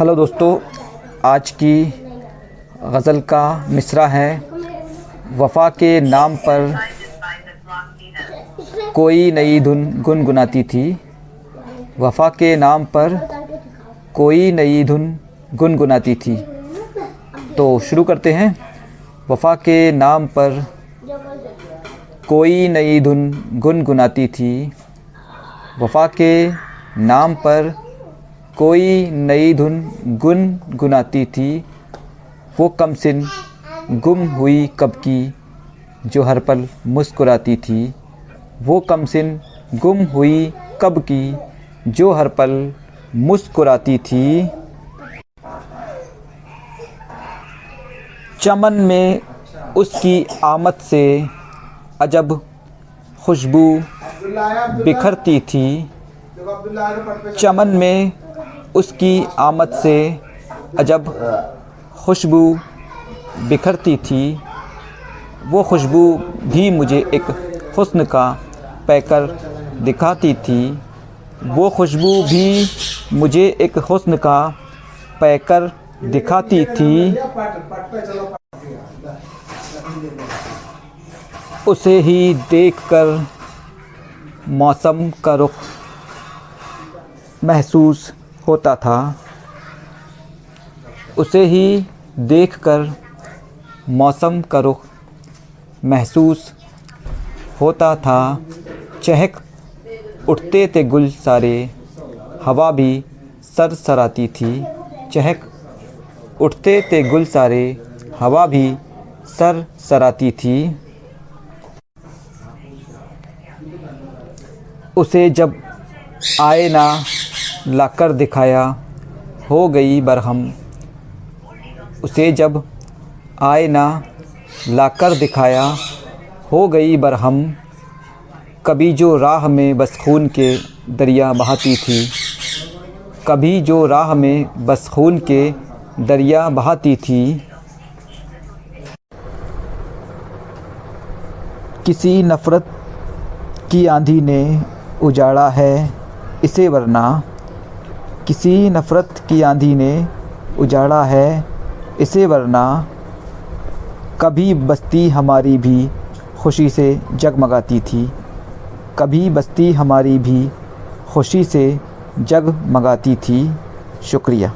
Hello दोस्तों, आज की गज़ल का मिसरा है। वफ़ा के नाम पर कोई नई धुन गुनगुनाती थी। वफ़ा के नाम पर कोई नई धुन गुनगुनाती थी। तो शुरू करते हैं। वफ़ा के नाम पर कोई नई धुन गुनगुनाती थी। वफ़ा के नाम पर कोई नई धुन गुनगुनाती थी, वो कम सिन गुम हुई कब की, जो हर पल मुस्कुराती थी। वो कम सिन गुम हुई कब की, जो हर पल मुस्कुराती थी। चमन में उसकी आमद से अजब खुशबू बिखरती थी। चमन में उसकी आमद से अजब खुशबू बिखरती थी। वो खुशबू भी मुझे एक हुस्न का पैकर दिखाती थी। वो खुशबू भी मुझे एक हुस्न का पैकर दिखाती थी। उसे ही देखकर मौसम का रुख महसूस होता था, उसे ही देखकर मौसम का रुख महसूस होता था। चहक उठते थे गुल सारे, हवा भी सर सराती थी। चहक उठते थे गुल सारे, हवा भी सर सराती थी। उसे जब आईना लाकर दिखाया, हो गई बरहम। उसे जब आए ना लाकर दिखाया, हो गई बरहम। कभी जो राह में बस खून के दरिया बहाती थी, कभी जो राह में बस खून के दरिया बहाती थी। किसी नफ़रत की आंधी ने उजाड़ा है, इसे वरना किसी नफ़रत की आंधी ने उजाड़ा है, इसे वरना कभी बस्ती हमारी भी खुशी से जगमगाती थी। कभी बस्ती हमारी भी खुशी से जगमगाती थी। शुक्रिया।